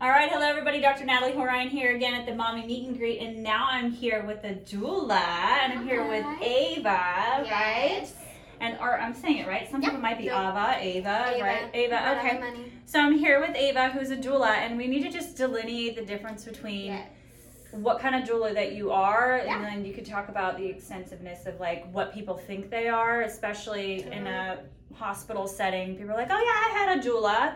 All right, hello everybody. Dr. Natalie Horion here again at the Mommy Meet and Greet, and now I'm here with a doula, and I'm here with Ava, right? And or I'm saying it right. Some Yep. people might be Nope. Ava, Ava, Ava. right? Ava. Okay. So I'm here with Ava, who's a doula, and we need to just delineate the difference between Yes. what kind of doula that you are, Yeah. and then you could talk about the extensiveness of like what people think they are, especially in a hospital setting. People are like, "Oh yeah, I had a doula,"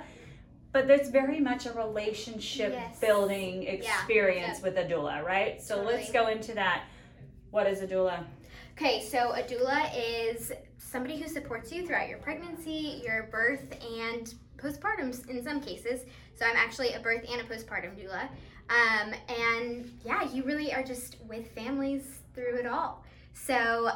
but there's very much a relationship Yes. building experience with a doula, right? So let's go into that. What is a doula? Okay, so a doula is somebody who supports you throughout your pregnancy, your birth, and postpartum in some cases. So I'm actually a birth and a postpartum doula. Um, and yeah, you really are just with families through it all. So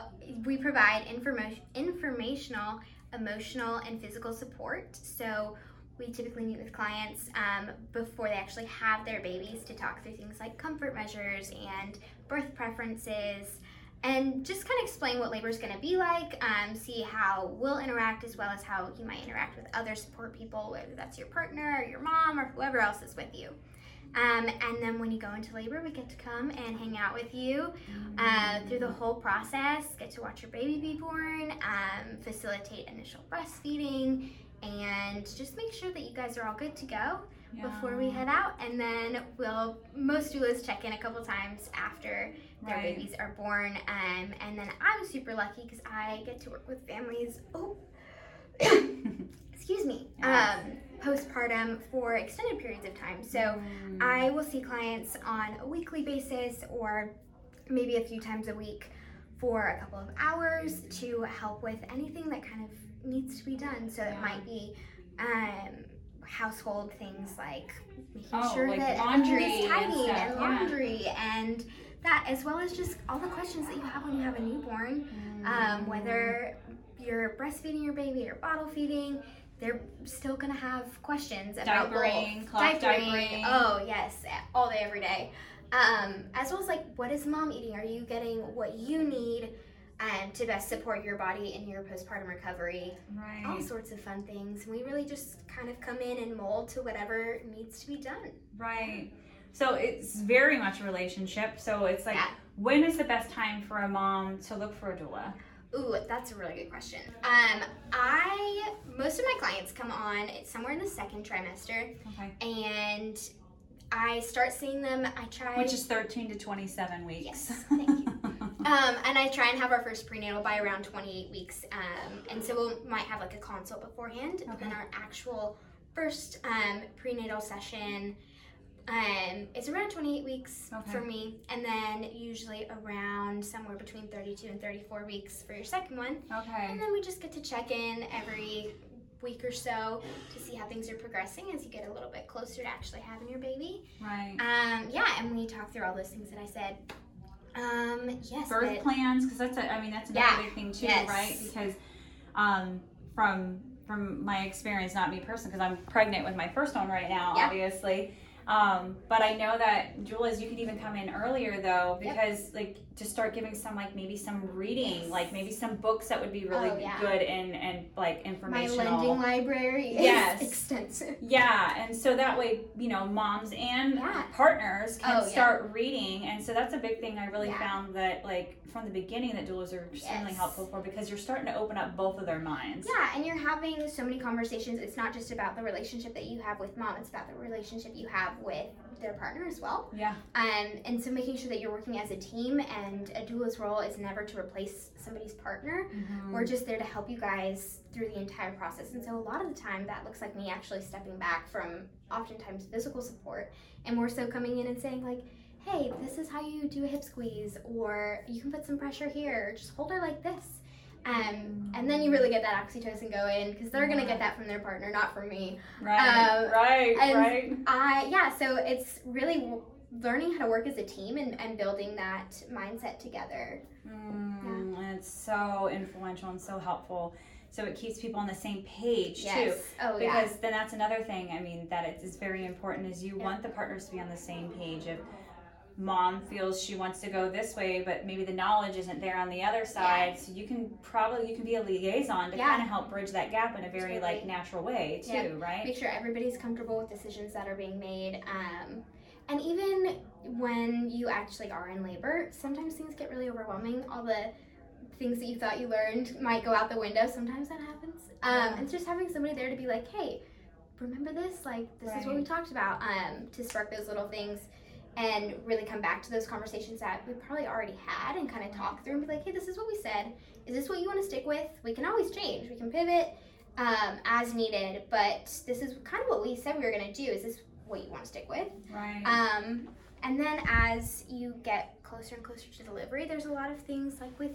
we provide informa- informational, emotional, and physical support. So we typically meet with clients um, before they actually have their babies to talk through things like comfort measures and birth preferences and just kind of explain what labor is going to be like, um, see how we'll interact as well as how you might interact with other support people, whether that's your partner or your mom or whoever else is with you. Um, and then when you go into labor, we get to come and hang out with you uh, through the whole process, get to watch your baby be born, um, facilitate initial breastfeeding, and just make sure that you guys are all good to go before we head out. And then we'll, most doulas check in a couple times after their Right. babies are born. Um, and then I'm super lucky because I get to work with families. Oh, excuse me. Yes. Um, postpartum for extended periods of time. So Mm. I will see clients on a weekly basis or maybe a few times a week for a couple of hours to help with anything that kind of needs to be done. So Yeah. it might be um, household things like making Oh, sure like that laundry is and tidy and yeah. laundry and that, as well as just all the questions that you have when you have a newborn um, whether you're breastfeeding your baby or bottle feeding, they're still gonna have questions about Diapering, both. cloth diapering. Oh yes, all day, every day. Um, as well as like, what is mom eating? Are you getting what you need um, to best support your body in your postpartum recovery? all sorts of fun things. We really just kind of come in and mold to whatever needs to be done. Right. So it's very much a relationship. So it's like, Yeah. when is the best time for a mom to look for a doula? Ooh, that's a really good question. Um, I most of my clients come on it's somewhere in the second trimester, Okay. and I start seeing them. I try, Which is 13 to 27 weeks. Yes, thank you. um, and I try and have our first prenatal by around 28 weeks. Um, and so we might have like a consult beforehand, and then our actual first um, prenatal session. Um, it's around 28 weeks Okay. for me, and then usually around somewhere between 32 and 34 weeks for your second one. okay. And then we just get to check in every week or so to see how things are progressing as you get a little bit closer to actually having your baby. Right. Um, yeah, and we talk through all those things that I said. Um, yes, Birth but- plans, because that's a, I mean, that's another Yeah. big thing too, Yes. right? Because um, from from my experience, not me personally, because I'm pregnant with my first one right now, Yeah. obviously. Um, but I know that doulas, you can even come in earlier though, Yep. because like to start giving some like maybe some reading, Yes. like maybe some books that would be really Oh, yeah. good and and like informational. my lending library is Yes. extensive. Yeah, and so that way, you know, moms and Yeah. partners can Oh, yeah. start reading, and so that's a big thing. I really Yeah. found that, like from the beginning, that doulas are extremely Yes. helpful for because you're starting to open up both of their minds. Yeah, and you're having so many conversations. It's not just about the relationship that you have with mom; it's about the relationship you have with their partner as well. Yeah. Um, and so making sure that you're working as a team, and a doula's role is never to replace somebody's partner. Mm-hmm. We're just there to help you guys through the entire process. And so a lot of the time that looks like me actually stepping back from oftentimes physical support and more so coming in and saying like, hey, this is how you do a hip squeeze or you can put some pressure here, just hold her like this. Um, and then you really get that oxytocin going because they're gonna get that from their partner, not from me. Right. Uh, right. right. I yeah, so it's really w- learning how to work as a team and, and building that mindset together. Mm, and it's so influential and so helpful. So it keeps people on the same page too. Yes. Oh yeah. because then that's another thing i mean that it is very important is you Yeah. want the partners to be on the same page of mom feels she wants to go this way but maybe the knowledge isn't there on the other side. So you can probably you can be a liaison to Yeah. kind of help bridge that gap in a very like natural way too Yeah. right? Make sure everybody's comfortable with decisions that are being made um, and even when you actually are in labor sometimes things get really overwhelming. All the things that you thought you learned might go out the window. Sometimes that happens. Um, and just having somebody there to be like hey remember this? Like this is what we talked about um, to spark those little things and really come back to those conversations that we probably already had and kind of talk through and be like hey this is what we said is this what you want to stick with we can always change we can pivot um, as needed. But this is kind of what we said we were going to do. Is this what you want to stick with? right Um, and then as you get closer and closer to delivery, there's a lot of things like with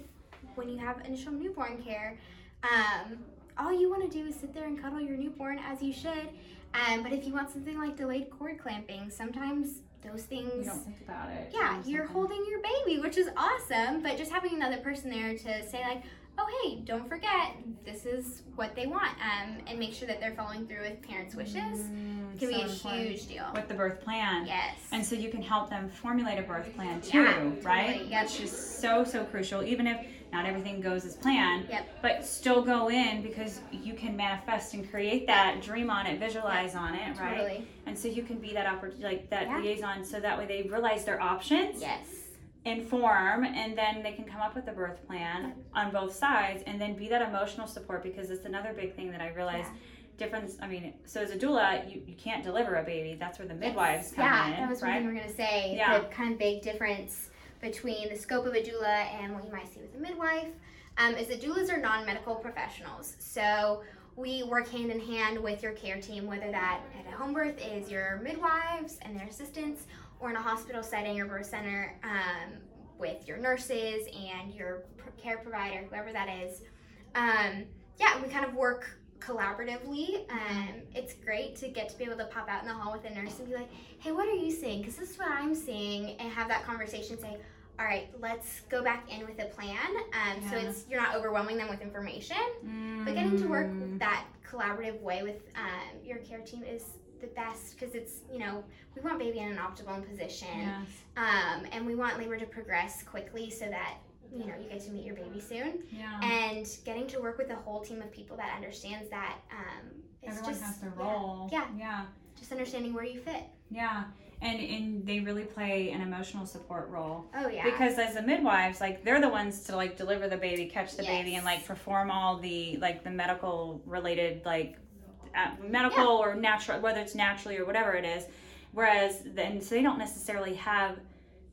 when you have initial newborn care. Um, all you want to do is sit there and cuddle your newborn as you should. Um, but if you want something like delayed cord clamping, sometimes those things. you don't think about it yeah, you're something. holding your baby, which is awesome. But just having another person there to say like, oh hey, don't forget this is what they want, um, and make sure that they're following through with parents' wishes Mm, can be a important. huge deal. with the birth plan Yes. And so you can help them formulate a birth plan too, Yeah, totally, right? yep. Which is so, so crucial, even if not everything goes as planned. Yep. But still go in because you can manifest and create that, dream on it, visualize on it, right? Totally. And so you can be that opportunity, like that Yeah. liaison, so that way they realize their options, Yes. inform, and then they can come up with a birth plan on both sides, and then be that emotional support because it's another big thing that I realized. Difference. I mean, so as a doula, you, you can't deliver a baby. That's where the midwives come yeah, in, that was one right? thing we were gonna say. Yeah. The kind of big difference between the scope of a doula and what you might see with a midwife um, is that doulas are non-medical professionals. So we work hand in hand with your care team, whether that at a home birth is your midwives and their assistants, or in a hospital setting or birth center um, with your nurses and your care provider, whoever that is. Um, yeah, we kind of work collaboratively. Um, it's great to get to be able to pop out in the hall with a nurse and be like, hey, what are you seeing? Because this is what I'm seeing, and have that conversation. Say, all right, let's go back in with a plan. Um, So it's you're not overwhelming them with information, but getting to work Mm. that collaborative way with um, your care team is the best because it's you know we want baby in an optimal position Yes. um, and we want labor to progress quickly so that you know you get to meet your baby soon Yeah. and getting to work with a whole team of people that understands that um, it's Everyone just has their role. Yeah. Yeah. just understanding where you fit. Yeah. And and they really play an emotional support role. Oh yeah, Because as the midwives, like they're the ones to like deliver the baby, catch the baby, and like perform all the like the medical related like uh, medical or natural, whether it's naturally or whatever it is. Whereas then, so they don't necessarily have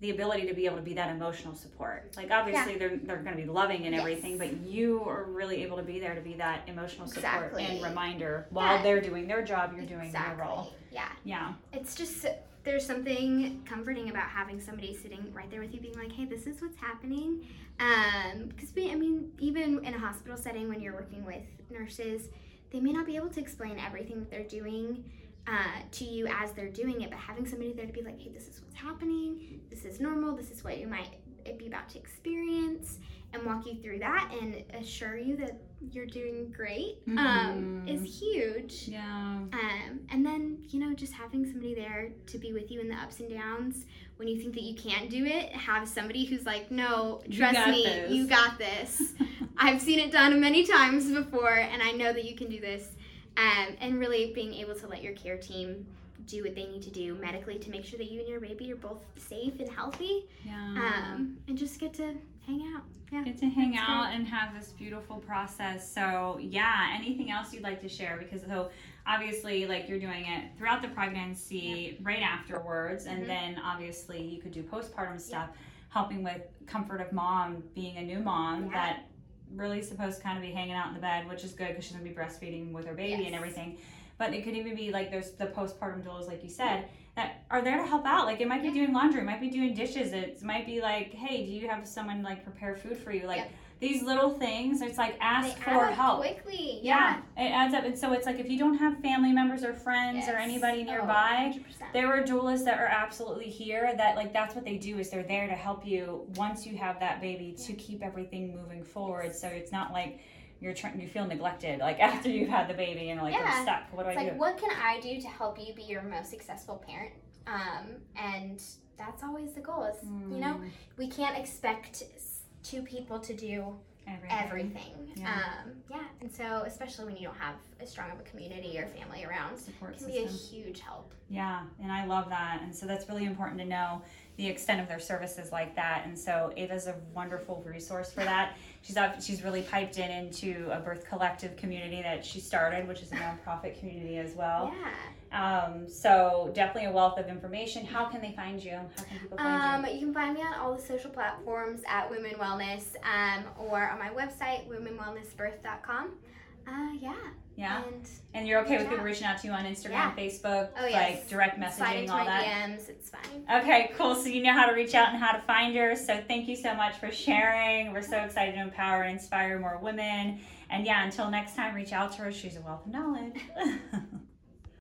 the ability to be able to be that emotional support. Like obviously they're they're going to be loving and Yes. everything, but you are really able to be there to be that emotional support and reminder while Yeah. they're doing their job, you're doing your role. Yeah, Yeah. it's just there's something comforting about having somebody sitting right there with you, being like, "Hey, this is what's happening." Um because we, I mean, even in a hospital setting, when you're working with nurses, they may not be able to explain everything that they're doing uh, to you as they're doing it. But having somebody there to be like, "Hey, this is what's happening. This is normal. This is what you might be about to experience," and walk you through that and assure you that you're doing great um, Mhm. is huge. Yeah. Um, and then, you know, just having somebody there to be with you in the ups and downs when you think that you can't do it, have somebody who's like, no, trust got me, this." you got this. I've seen it done many times before, and I know that you can do this. Um, and really being able to let your care team do what they need to do medically to make sure that you and your baby are both safe and healthy yeah. um, and just get to hang out. Yeah. Get to hang That's out and have this beautiful process. So, yeah, anything else you'd like to share? Because, so obviously, like you're doing it throughout the pregnancy, right afterwards, and Mhm. then obviously you could do postpartum stuff, helping with comfort of mom being a new mom Yeah. that really supposed to kind of be hanging out in the bed, which is good because she's gonna be breastfeeding with her baby and everything. But it could even be like there's the postpartum doulas, like you said, that are there to help out. Like it might be Yeah. doing laundry, it might be doing dishes. It might be like, hey, do you have someone like prepare food for you? Like Yep. These little things. It's like ask They for help. quickly. Yeah. it adds up. And so it's like if you don't have family members or friends or anybody Oh, nearby, 100%. there are doulas that are absolutely here that like that's what they do is they're there to help you once you have that baby to keep everything moving forward so it's not like you're trying you feel neglected like after you've had the baby and like Yeah. I'm stuck what do It's I like, do what can I do to help you be your most successful parent Um, and that's always the goal. Is you know Mm, we can't expect two people to do everything. everything. Yeah. Um, yeah, and so especially when you don't have as strong of a community or family around, support it can be a huge help. Yeah, and I love that. And so that's really important to know the extent of their services like that. And so Ava's a wonderful resource for that. She's up, she's really piped in into a birth collective community that she started, which is a nonprofit community as well. Yeah. Um, so definitely a wealth of information. How can they find you? How can people find Um, you can find me on all the social platforms at Womb and Wellness um, or on my website, wombandwellnessbirth.com. Uh, yeah. you? Yeah. And And you're okay with people reaching out to you on Instagram, Yeah. Facebook, Oh, yes. like direct messaging, all that? DMs. It's fine. Okay, cool. So you know how to reach out and how to find her. So thank you so much for sharing. We're so excited to empower and inspire more women. And yeah, until next time, reach out to her. She's a wealth of knowledge.